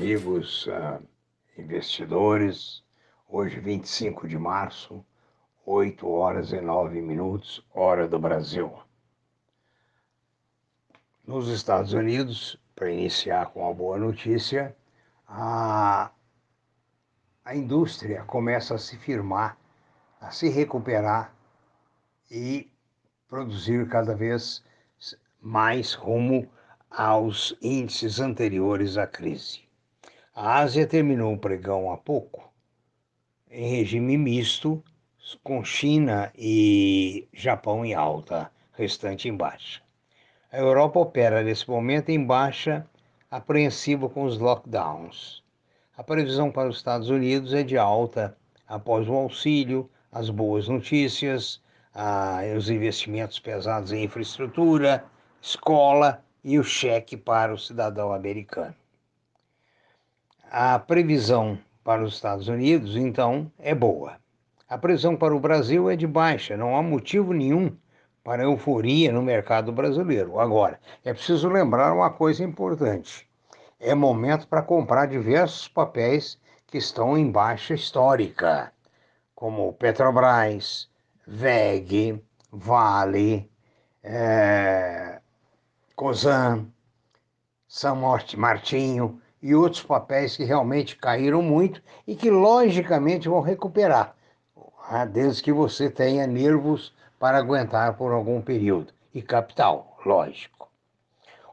amigos uh, investidores. Hoje, 25 de março, 8 horas e 9 minutos, hora do Brasil. Nos Estados Unidos, para iniciar com uma boa notícia, a, a indústria começa a se firmar, a se recuperar e produzir cada vez mais rumo aos índices anteriores à crise. A Ásia terminou o pregão há pouco em regime misto, com China e Japão em alta, restante em baixa. A Europa opera nesse momento em baixa, apreensiva com os lockdowns. A previsão para os Estados Unidos é de alta após o auxílio, as boas notícias, os investimentos pesados em infraestrutura, escola e o cheque para o cidadão americano. A previsão para os Estados Unidos, então, é boa. A previsão para o Brasil é de baixa, não há motivo nenhum para euforia no mercado brasileiro. Agora, é preciso lembrar uma coisa importante: é momento para comprar diversos papéis que estão em baixa histórica, como Petrobras, VEG, Vale, é, Cosan, São Martinho e outros papéis que realmente caíram muito e que logicamente vão recuperar, desde que você tenha nervos para aguentar por algum período e capital, lógico.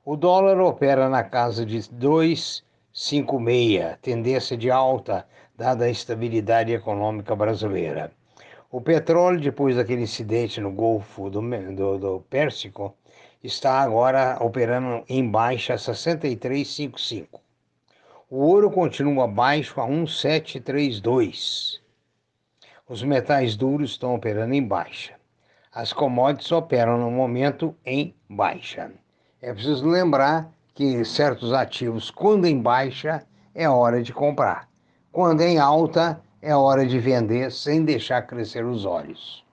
O dólar opera na casa de 2,56, tendência de alta dada a estabilidade econômica brasileira. O petróleo, depois daquele incidente no Golfo do, do, do Pérsico, está agora operando em baixa a 63,55. O ouro continua baixo a 1,732. Os metais duros estão operando em baixa. As commodities operam no momento em baixa. É preciso lembrar que certos ativos, quando em baixa, é hora de comprar. Quando em alta, é hora de vender sem deixar crescer os olhos.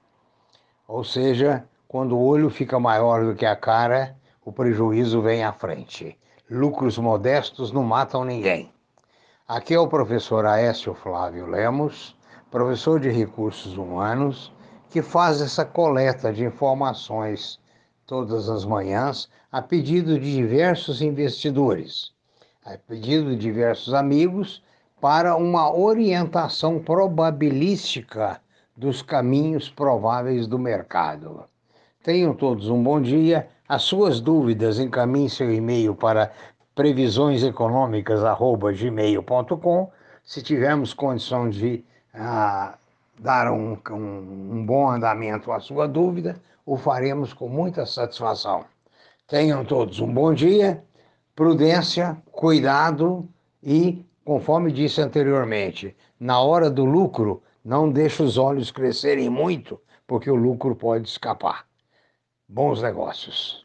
Ou seja, quando o olho fica maior do que a cara, o prejuízo vem à frente. Lucros modestos não matam ninguém. Aqui é o professor Aécio Flávio Lemos, professor de recursos humanos, que faz essa coleta de informações todas as manhãs a pedido de diversos investidores, a pedido de diversos amigos, para uma orientação probabilística dos caminhos prováveis do mercado. Tenham todos um bom dia. As suas dúvidas, encaminhe seu e-mail para previsioneseconômicas.gmail.com. Se tivermos condição de ah, dar um, um, um bom andamento à sua dúvida, o faremos com muita satisfação. Tenham todos um bom dia, prudência, cuidado e, conforme disse anteriormente, na hora do lucro, não deixe os olhos crescerem muito, porque o lucro pode escapar. Bons negócios.